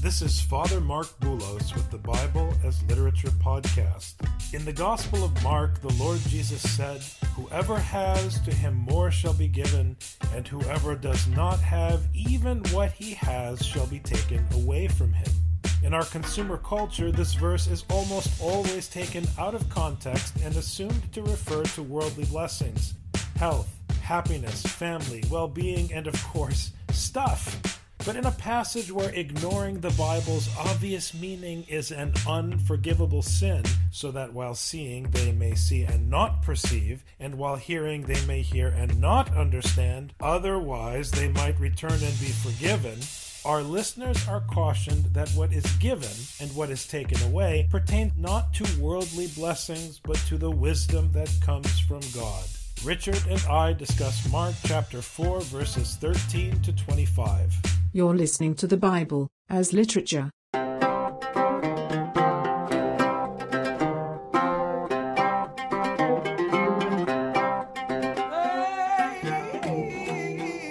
this is Father Mark Boulos with the Bible as Literature podcast. In the Gospel of Mark, the Lord Jesus said, Whoever has, to him more shall be given, and whoever does not have, even what he has shall be taken away from him. In our consumer culture, this verse is almost always taken out of context and assumed to refer to worldly blessings health, happiness, family, well being, and of course, stuff. But in a passage where ignoring the Bible's obvious meaning is an unforgivable sin, so that while seeing they may see and not perceive, and while hearing they may hear and not understand, otherwise they might return and be forgiven, our listeners are cautioned that what is given and what is taken away pertain not to worldly blessings, but to the wisdom that comes from God. Richard and I discuss Mark chapter 4, verses 13 to 25. You're listening to the Bible as literature.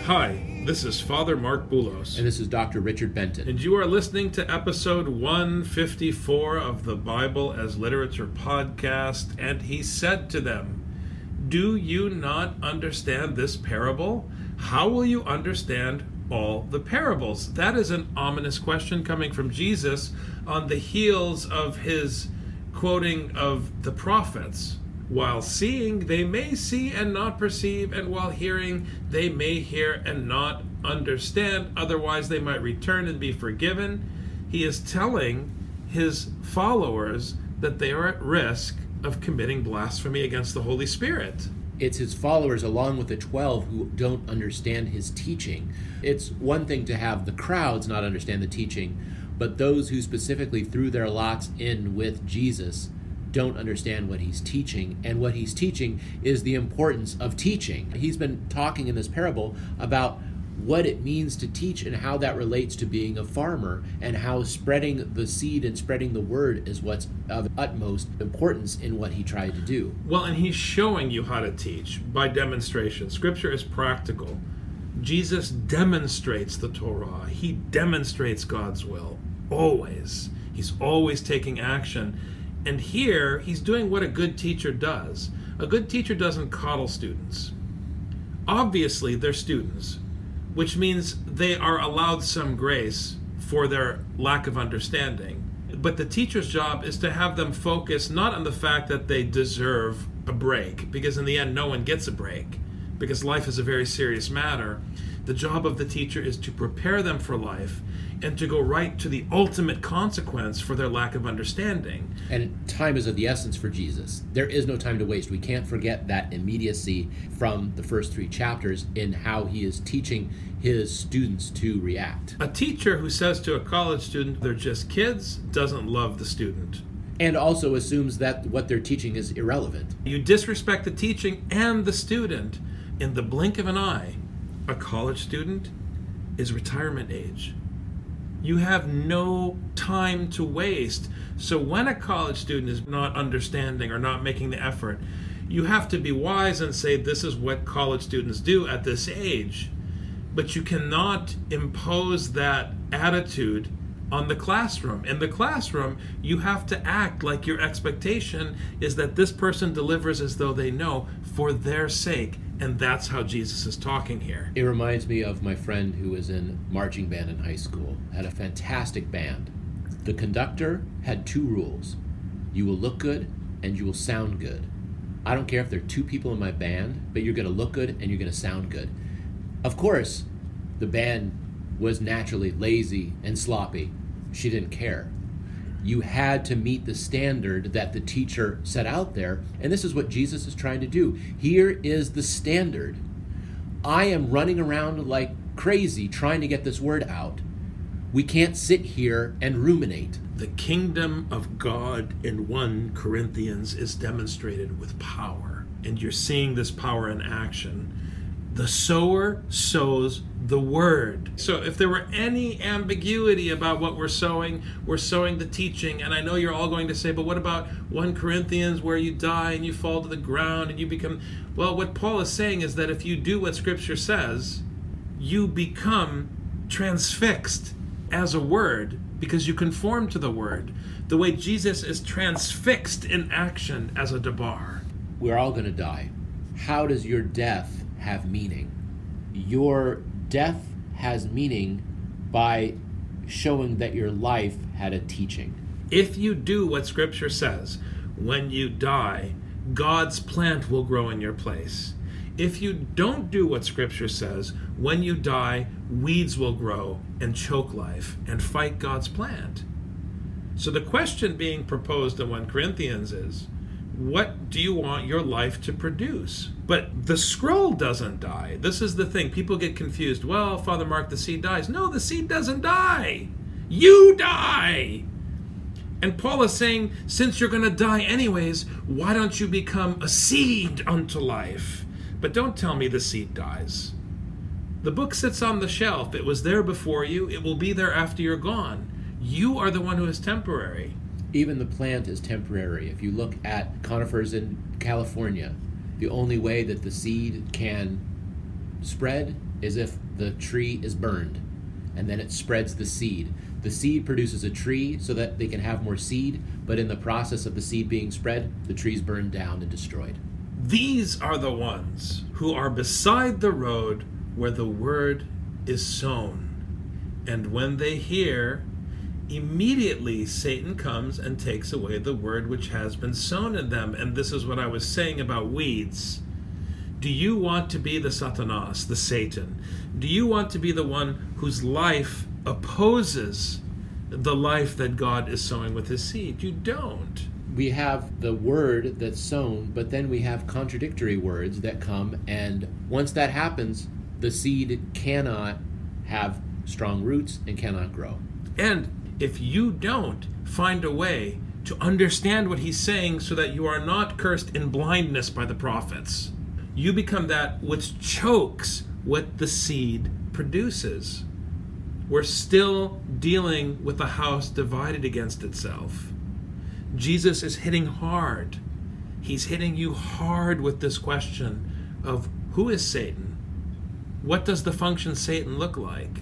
Hi, this is Father Mark Boulos. And this is Dr. Richard Benton. And you are listening to episode 154 of the Bible as Literature podcast. And he said to them, Do you not understand this parable? How will you understand all the parables? That is an ominous question coming from Jesus on the heels of his quoting of the prophets. While seeing, they may see and not perceive, and while hearing, they may hear and not understand. Otherwise, they might return and be forgiven. He is telling his followers that they are at risk of committing blasphemy against the Holy Spirit it's his followers along with the 12 who don't understand his teaching. It's one thing to have the crowds not understand the teaching, but those who specifically threw their lots in with Jesus don't understand what he's teaching. And what he's teaching is the importance of teaching. He's been talking in this parable about what it means to teach and how that relates to being a farmer and how spreading the seed and spreading the word is what's of utmost importance in what he tried to do. Well, and he's showing you how to teach by demonstration. Scripture is practical. Jesus demonstrates the Torah, he demonstrates God's will always. He's always taking action. And here, he's doing what a good teacher does. A good teacher doesn't coddle students. Obviously, they're students which means they are allowed some grace for their lack of understanding. But the teacher's job is to have them focus not on the fact that they deserve a break, because in the end, no one gets a break, because life is a very serious matter. The job of the teacher is to prepare them for life and to go right to the ultimate consequence for their lack of understanding. And time is of the essence for Jesus. There is no time to waste. We can't forget that immediacy from the first three chapters in how he is teaching his students to react. A teacher who says to a college student they're just kids doesn't love the student. And also assumes that what they're teaching is irrelevant. You disrespect the teaching and the student in the blink of an eye. A college student is retirement age you have no time to waste. So when a college student is not understanding or not making the effort, you have to be wise and say this is what college students do at this age. But you cannot impose that attitude on the classroom. In the classroom, you have to act like your expectation is that this person delivers as though they know for their sake and that's how Jesus is talking here. It reminds me of my friend who was in marching band in high school, had a fantastic band. The conductor had two rules you will look good and you will sound good. I don't care if there are two people in my band, but you're going to look good and you're going to sound good. Of course, the band was naturally lazy and sloppy. She didn't care you had to meet the standard that the teacher set out there. And this is what Jesus is trying to do. Here is the standard. I am running around like crazy trying to get this word out. We can't sit here and ruminate. The kingdom of God in 1 Corinthians is demonstrated with power, and you're seeing this power in action. The sower sows the word. So if there were any ambiguity about what we're sowing, we're sowing the teaching. And I know you're all going to say, but what about 1 Corinthians where you die and you fall to the ground and you become. Well, what Paul is saying is that if you do what Scripture says, you become transfixed as a word because you conform to the word. The way Jesus is transfixed in action as a debar. We're all going to die. How does your death have meaning? Your death has meaning by showing that your life had a teaching. If you do what Scripture says, when you die, God's plant will grow in your place. If you don't do what Scripture says, when you die, weeds will grow and choke life and fight God's plant. So the question being proposed in 1 Corinthians is what do you want your life to produce? But the scroll doesn't die. This is the thing. People get confused. Well, Father Mark, the seed dies. No, the seed doesn't die. You die. And Paul is saying, since you're going to die anyways, why don't you become a seed unto life? But don't tell me the seed dies. The book sits on the shelf. It was there before you, it will be there after you're gone. You are the one who is temporary. Even the plant is temporary. If you look at conifers in California, the only way that the seed can spread is if the tree is burned, and then it spreads the seed. The seed produces a tree so that they can have more seed, but in the process of the seed being spread, the tree's burned down and destroyed. These are the ones who are beside the road where the word is sown. And when they hear, immediately Satan comes and takes away the word which has been sown in them. And this is what I was saying about weeds. Do you want to be the Satanas, the Satan? Do you want to be the one whose life opposes the life that God is sowing with his seed? You don't we have the word that's sown, but then we have contradictory words that come, and once that happens, the seed cannot have strong roots and cannot grow. And if you don't find a way to understand what he's saying so that you are not cursed in blindness by the prophets, you become that which chokes what the seed produces. We're still dealing with a house divided against itself. Jesus is hitting hard. He's hitting you hard with this question of who is Satan? What does the function Satan look like?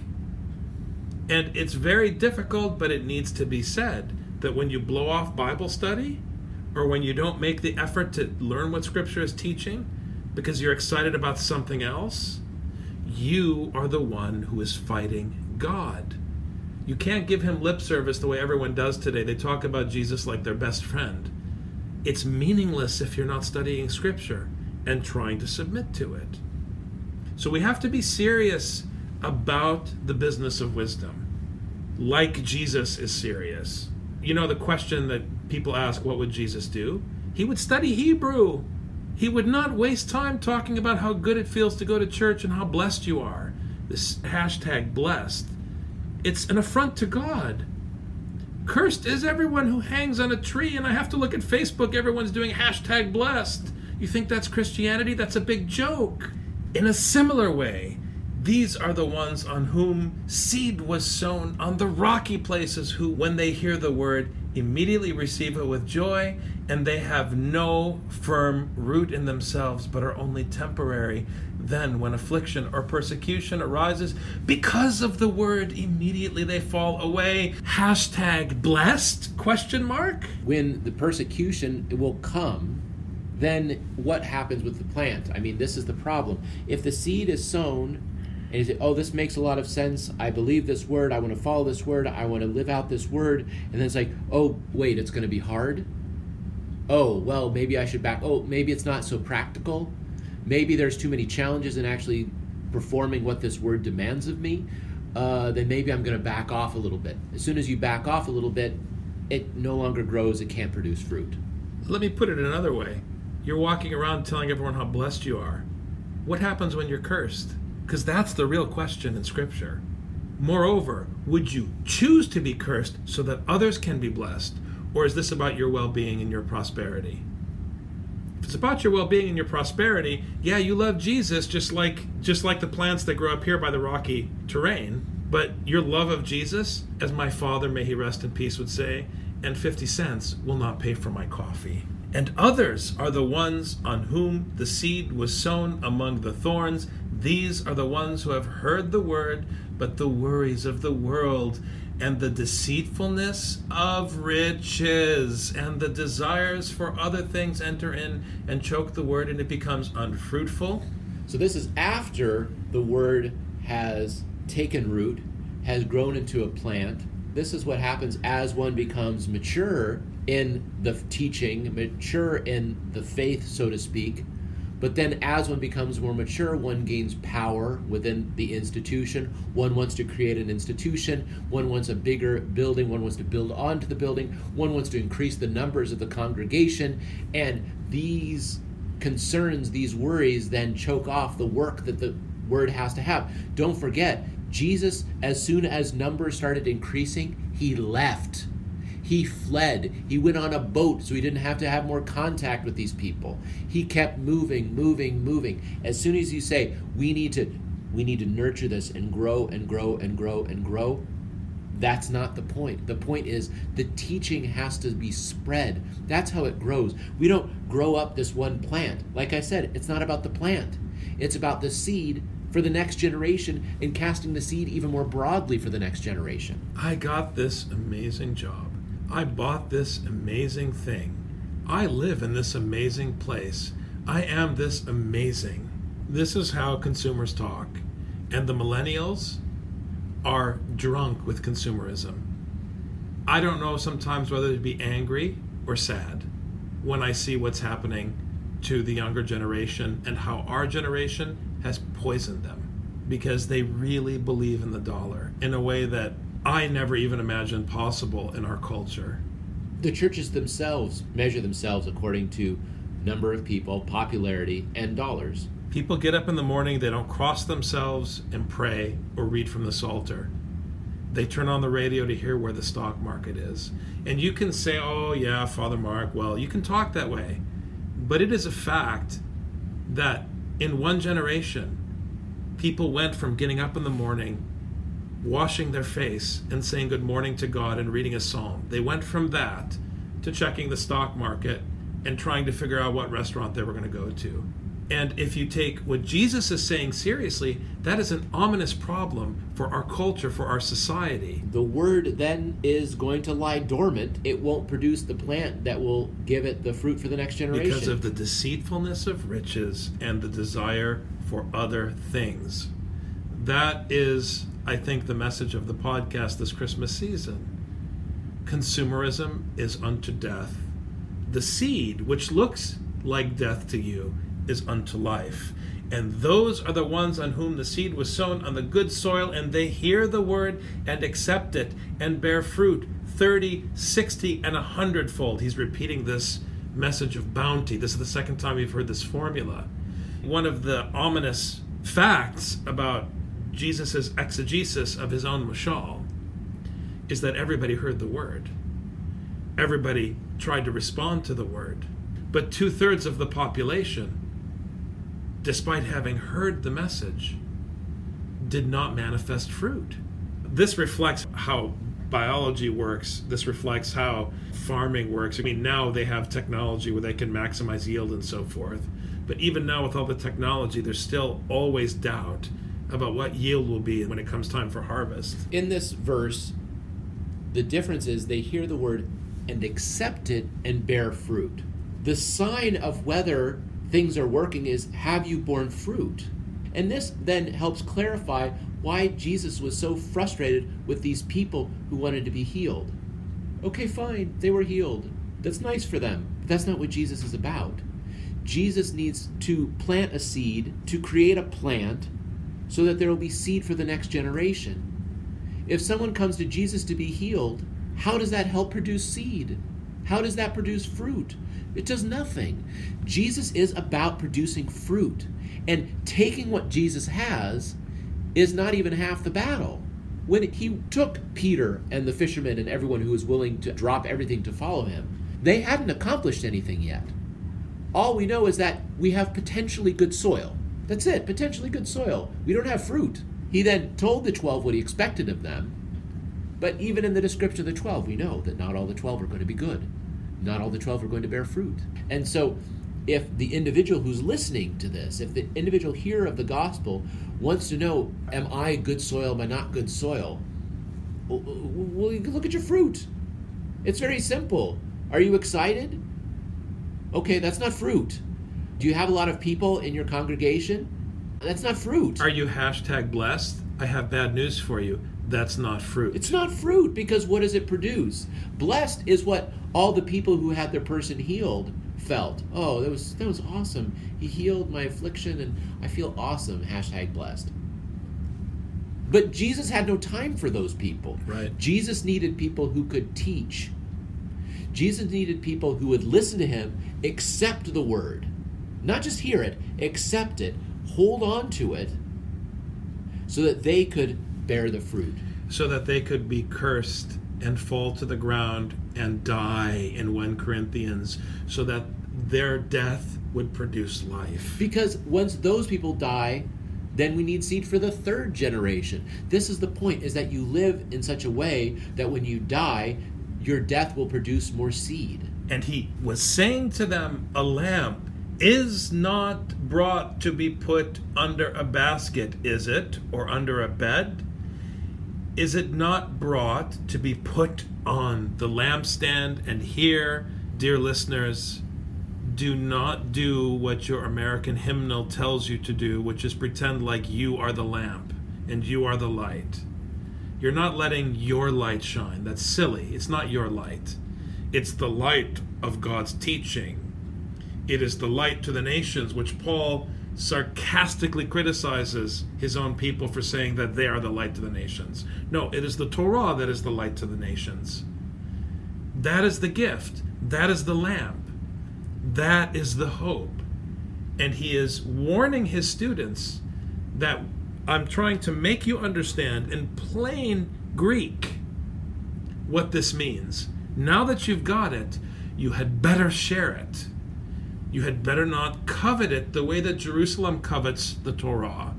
And it's very difficult, but it needs to be said that when you blow off Bible study, or when you don't make the effort to learn what Scripture is teaching because you're excited about something else, you are the one who is fighting God. You can't give him lip service the way everyone does today. They talk about Jesus like their best friend. It's meaningless if you're not studying Scripture and trying to submit to it. So we have to be serious about the business of wisdom, like Jesus is serious. You know, the question that people ask, what would Jesus do? He would study Hebrew. He would not waste time talking about how good it feels to go to church and how blessed you are. This hashtag blessed it's an affront to God. Cursed is everyone who hangs on a tree, and I have to look at Facebook, everyone's doing hashtag blessed. You think that's Christianity? That's a big joke. In a similar way, these are the ones on whom seed was sown on the rocky places, who, when they hear the word, immediately receive it with joy, and they have no firm root in themselves, but are only temporary. Then, when affliction or persecution arises because of the word, immediately they fall away. Hashtag blessed? Question mark. When the persecution will come, then what happens with the plant? I mean, this is the problem. If the seed is sown and you say, oh, this makes a lot of sense. I believe this word. I want to follow this word. I want to live out this word. And then it's like, oh, wait, it's going to be hard. Oh, well, maybe I should back. Oh, maybe it's not so practical. Maybe there's too many challenges in actually performing what this word demands of me. Uh, then maybe I'm going to back off a little bit. As soon as you back off a little bit, it no longer grows. It can't produce fruit. Let me put it another way. You're walking around telling everyone how blessed you are. What happens when you're cursed? Because that's the real question in Scripture. Moreover, would you choose to be cursed so that others can be blessed? Or is this about your well being and your prosperity? If it's about your well being and your prosperity, yeah, you love Jesus just like just like the plants that grow up here by the rocky terrain. But your love of Jesus, as my father, may he rest in peace, would say, and 50 cents will not pay for my coffee. And others are the ones on whom the seed was sown among the thorns. These are the ones who have heard the word, but the worries of the world and the deceitfulness of riches and the desires for other things enter in and choke the word, and it becomes unfruitful. So, this is after the word has taken root, has grown into a plant. This is what happens as one becomes mature in the teaching, mature in the faith, so to speak. But then, as one becomes more mature, one gains power within the institution. One wants to create an institution. One wants a bigger building. One wants to build onto the building. One wants to increase the numbers of the congregation. And these concerns, these worries, then choke off the work that the word has to have. Don't forget, Jesus, as soon as numbers started increasing, he left. He fled. He went on a boat so he didn't have to have more contact with these people. He kept moving, moving, moving. As soon as you say, we need to we need to nurture this and grow and grow and grow and grow, that's not the point. The point is the teaching has to be spread. That's how it grows. We don't grow up this one plant. Like I said, it's not about the plant. It's about the seed for the next generation and casting the seed even more broadly for the next generation. I got this amazing job. I bought this amazing thing. I live in this amazing place. I am this amazing. This is how consumers talk. And the millennials are drunk with consumerism. I don't know sometimes whether to be angry or sad when I see what's happening to the younger generation and how our generation has poisoned them because they really believe in the dollar in a way that I never even imagined possible in our culture. The churches themselves measure themselves according to number of people, popularity, and dollars. People get up in the morning, they don't cross themselves and pray or read from the Psalter. They turn on the radio to hear where the stock market is. And you can say, oh, yeah, Father Mark, well, you can talk that way. But it is a fact that in one generation, people went from getting up in the morning, washing their face, and saying good morning to God and reading a psalm. They went from that to checking the stock market and trying to figure out what restaurant they were going to go to. And if you take what Jesus is saying seriously, that is an ominous problem for our culture, for our society. The word then is going to lie dormant. It won't produce the plant that will give it the fruit for the next generation. Because of the deceitfulness of riches and the desire for other things. That is, I think, the message of the podcast this Christmas season. Consumerism is unto death. The seed, which looks like death to you, is unto life. And those are the ones on whom the seed was sown on the good soil, and they hear the word and accept it and bear fruit 30, 60, and a hundredfold. He's repeating this message of bounty. This is the second time we've heard this formula. One of the ominous facts about Jesus' exegesis of his own mashal is that everybody heard the word. Everybody tried to respond to the word. But two thirds of the population despite having heard the message, did not manifest fruit. This reflects how biology works. This reflects how farming works. I mean, now they have technology where they can maximize yield and so forth. But even now, with all the technology, there's still always doubt about what yield will be when it comes time for harvest. In this verse, the difference is they hear the word and accept it and bear fruit. The sign of whether things are working is have you borne fruit? And this then helps clarify why Jesus was so frustrated with these people who wanted to be healed. Okay, fine, they were healed. That's nice for them. But that's not what Jesus is about. Jesus needs to plant a seed, to create a plant, so that there will be seed for the next generation. If someone comes to Jesus to be healed, how does that help produce seed? How does that produce fruit? It does nothing. Jesus is about producing fruit. And taking what Jesus has is not even half the battle. when he took Peter and the fishermen and everyone who was willing to drop everything to follow him, they hadn't accomplished anything yet. All we know is that we have potentially good soil. That's it, potentially good soil. We don't have fruit. He then told the 12 what he expected of them. But even in the description of the 12, we know that not all the 12 are going to be good. Not all the 12 are going to bear fruit. And so, if the individual who's listening to this, if the individual hearer of the gospel wants to know, am I good soil, am I not good soil? Well, look at your fruit. It's very simple. Are you excited? Okay, that's not fruit. Do you have a lot of people in your congregation? That's not fruit. Are you hashtag blessed? I have bad news for you. That's not fruit. It's not fruit because what does it produce? Blessed is what all the people who had their person healed felt. Oh, that was that was awesome. He healed my affliction and I feel awesome. Hashtag blessed. But Jesus had no time for those people. Right. Jesus needed people who could teach. Jesus needed people who would listen to him, accept the word, not just hear it, accept it, hold on to it, so that they could bear the fruit. So that they could be cursed and fall to the ground and die in 1 Corinthians, so that their death would produce life. Because once those people die, then we need seed for the third generation. This is the point is that you live in such a way that when you die, your death will produce more seed. And he was saying to them, A lamp is not brought to be put under a basket, is it? Or under a bed? Is it not brought to be put on the lampstand? And here, dear listeners, do not do what your American hymnal tells you to do, which is pretend like you are the lamp and you are the light. You're not letting your light shine. That's silly. It's not your light. It's the light of God's teaching. It is the light to the nations, which Paul sarcastically criticizes his own people for saying that they are the light to the nations. No, it is the Torah that is the light to the nations. That is the gift. That is the lamp. That is the hope. And he is warning his students that I'm trying to make you understand in plain Greek what this means. Now that you've got it, you had better share it. You had better not covet it the way that Jerusalem covets the Torah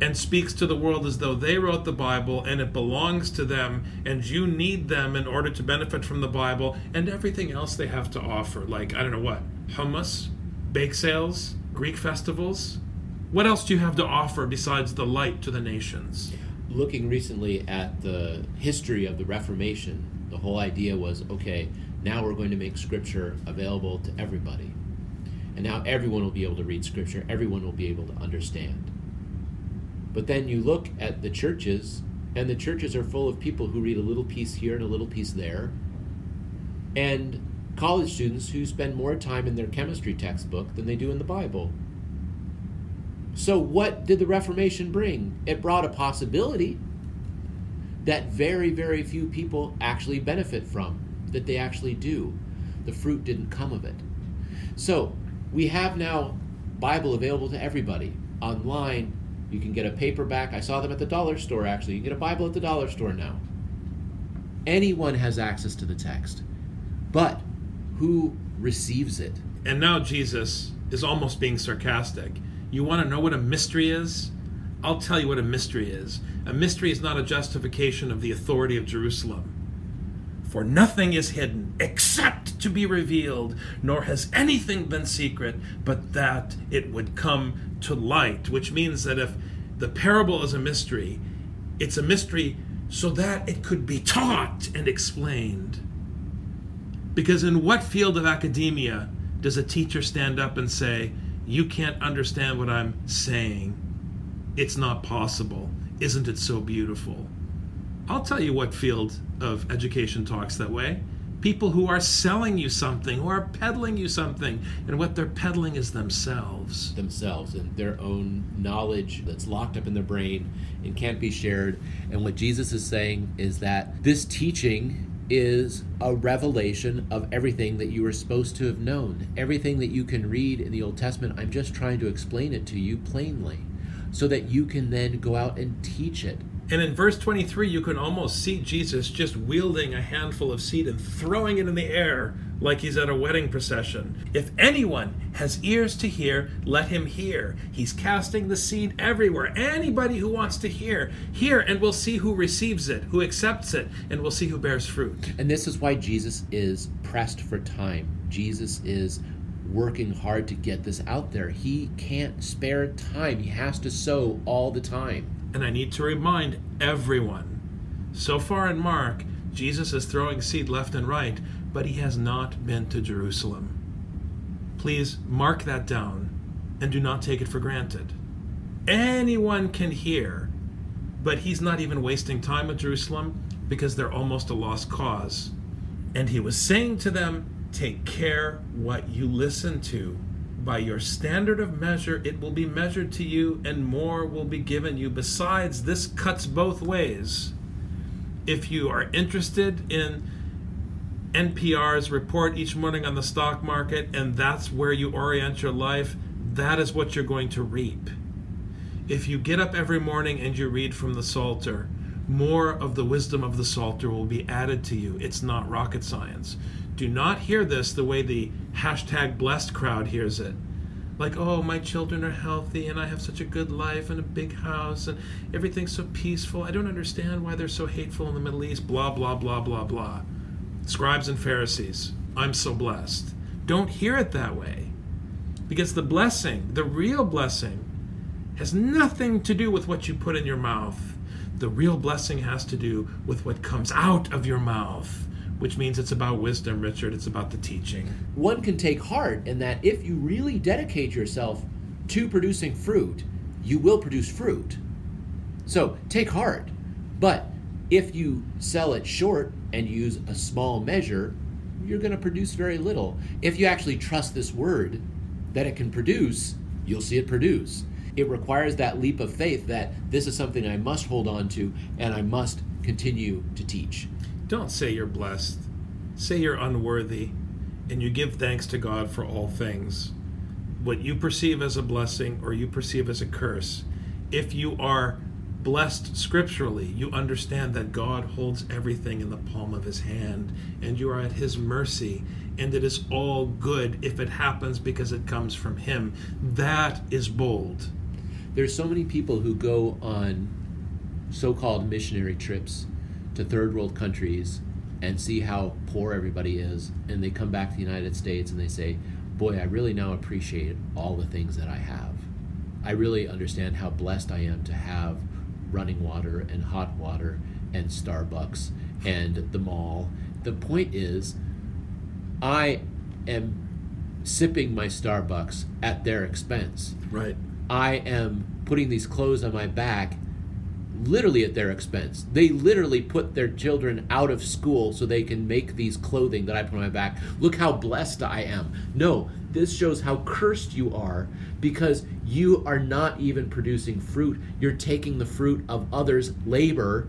and speaks to the world as though they wrote the Bible and it belongs to them and you need them in order to benefit from the Bible and everything else they have to offer. Like, I don't know what, hummus, bake sales, Greek festivals. What else do you have to offer besides the light to the nations? Looking recently at the history of the Reformation, the whole idea was okay, now we're going to make Scripture available to everybody. And now everyone will be able to read Scripture, everyone will be able to understand. But then you look at the churches, and the churches are full of people who read a little piece here and a little piece there, and college students who spend more time in their chemistry textbook than they do in the Bible. So, what did the Reformation bring? It brought a possibility that very, very few people actually benefit from, that they actually do. The fruit didn't come of it. So, we have now Bible available to everybody online. You can get a paperback. I saw them at the dollar store actually. You can get a Bible at the dollar store now. Anyone has access to the text. But who receives it? And now Jesus is almost being sarcastic. You want to know what a mystery is? I'll tell you what a mystery is. A mystery is not a justification of the authority of Jerusalem. For nothing is hidden except to be revealed, nor has anything been secret, but that it would come to light. Which means that if the parable is a mystery, it's a mystery so that it could be taught and explained. Because in what field of academia does a teacher stand up and say, You can't understand what I'm saying? It's not possible. Isn't it so beautiful? I'll tell you what field of education talks that way. People who are selling you something, who are peddling you something, and what they're peddling is themselves. Themselves and their own knowledge that's locked up in their brain and can't be shared. And what Jesus is saying is that this teaching is a revelation of everything that you were supposed to have known. Everything that you can read in the Old Testament, I'm just trying to explain it to you plainly so that you can then go out and teach it And in verse 23, you can almost see Jesus just wielding a handful of seed and throwing it in the air like he's at a wedding procession. If anyone has ears to hear, let him hear. He's casting the seed everywhere. Anybody who wants to hear, hear, and we'll see who receives it, who accepts it, and we'll see who bears fruit. And this is why Jesus is pressed for time. Jesus is working hard to get this out there. He can't spare time, he has to sow all the time. And I need to remind everyone so far in Mark, Jesus is throwing seed left and right, but he has not been to Jerusalem. Please mark that down and do not take it for granted. Anyone can hear, but he's not even wasting time at Jerusalem because they're almost a lost cause. And he was saying to them, Take care what you listen to by your standard of measure, it will be measured to you, and more will be given you. Besides, this cuts both ways. If you are interested in NPR's report each morning on the stock market, and that's where you orient your life, that is what you're going to reap. If you get up every morning and you read from the Psalter, more of the wisdom of the Psalter will be added to you. It's not rocket science do not hear this the way the hashtag blessed crowd hears it. Like, oh, my children are healthy and I have such a good life and a big house and everything's so peaceful. I don't understand why they're so hateful in the Middle East. Blah, blah, blah, blah, blah. Scribes and Pharisees, I'm so blessed. Don't hear it that way. Because the blessing, the real blessing, has nothing to do with what you put in your mouth. The real blessing has to do with what comes out of your mouth which means it's about wisdom, Richard. It's about the teaching. One can take heart in that if you really dedicate yourself to producing fruit, you will produce fruit. So take heart. But if you sell it short and use a small measure, you're going to produce very little. If you actually trust this word that it can produce, you'll see it produce. It requires that leap of faith that this is something I must hold on to and I must continue to teach. Don't say you're blessed. Say you're unworthy, and you give thanks to God for all things. What you perceive as a blessing or you perceive as a curse, if you are blessed scripturally, you understand that God holds everything in the palm of his hand and you are at his mercy and it is all good if it happens because it comes from him. That is bold. There's so many people who go on so-called missionary trips to third world countries and see how poor everybody is and they come back to the United States and they say, "Boy, I really now appreciate all the things that I have. I really understand how blessed I am to have running water and hot water and Starbucks and the mall." The point is I am sipping my Starbucks at their expense. Right. I am putting these clothes on my back literally at their expense. They literally put their children out of school so they can make these clothing that I put on my back. Look how blessed I am. No, this shows how cursed you are because you are not even producing fruit. You're taking the fruit of others' labor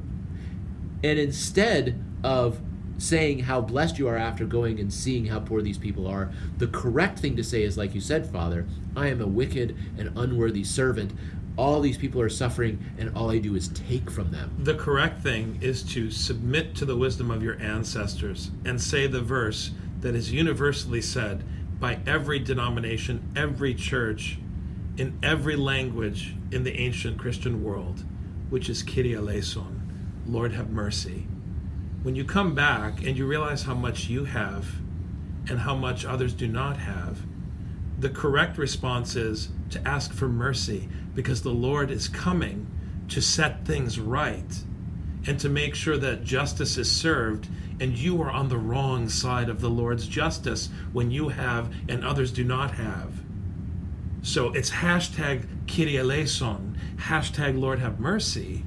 and instead of saying how blessed you are after going and seeing how poor these people are, the correct thing to say is, like you said, Father, I am a wicked and unworthy servant all these people are suffering and all I do is take from them. The correct thing is to submit to the wisdom of your ancestors and say the verse that is universally said by every denomination, every church, in every language in the ancient Christian world, which is Kyrie eleison, Lord have mercy. When you come back and you realize how much you have and how much others do not have, the correct response is to ask for mercy because the Lord is coming to set things right and to make sure that justice is served and you are on the wrong side of the Lord's justice when you have and others do not have. So it's hashtag Kyrie hashtag Lord have mercy.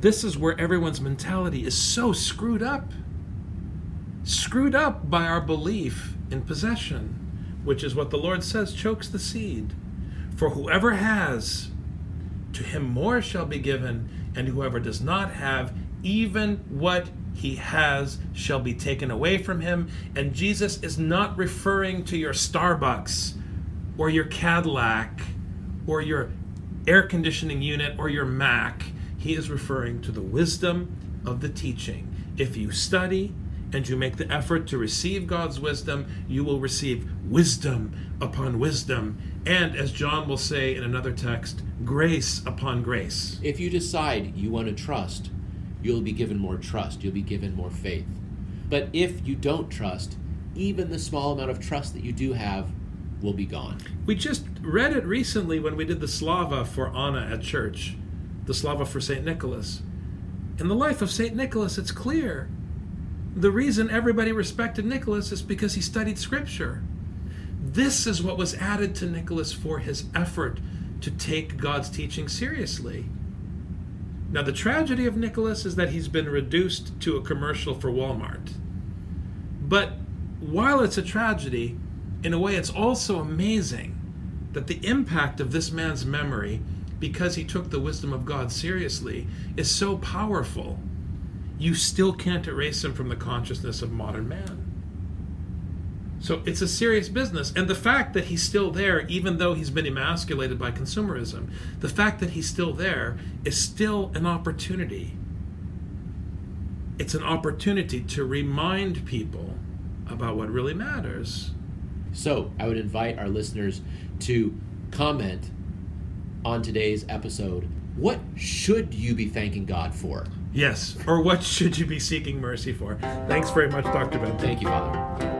This is where everyone's mentality is so screwed up. Screwed up by our belief in possession which is what the Lord says chokes the seed. For whoever has, to him more shall be given, and whoever does not have, even what he has shall be taken away from him. And Jesus is not referring to your Starbucks or your Cadillac or your air conditioning unit or your Mac. he is referring to the wisdom of the teaching. If you study and you make the effort to receive God's wisdom, you will receive wisdom upon wisdom. And as John will say in another text, grace upon grace. If you decide you want to trust, you'll be given more trust, you'll be given more faith. But if you don't trust, even the small amount of trust that you do have will be gone. We just read it recently when we did the Slava for Anna at church, the Slava for St. Nicholas. In the life of St. Nicholas, it's clear. The reason everybody respected Nicholas is because he studied Scripture. This is what was added to Nicholas for his effort to take God's teaching seriously. Now, the tragedy of Nicholas is that he's been reduced to a commercial for Walmart. But while it's a tragedy, in a way, it's also amazing that the impact of this man's memory, because he took the wisdom of God seriously, is so powerful. You still can't erase him from the consciousness of modern man. So it's a serious business. And the fact that he's still there, even though he's been emasculated by consumerism, the fact that he's still there is still an opportunity. It's an opportunity to remind people about what really matters. So I would invite our listeners to comment on today's episode. What should you be thanking God for? Yes, or what should you be seeking mercy for? Thanks very much, Dr. Ben. Thank you, Father.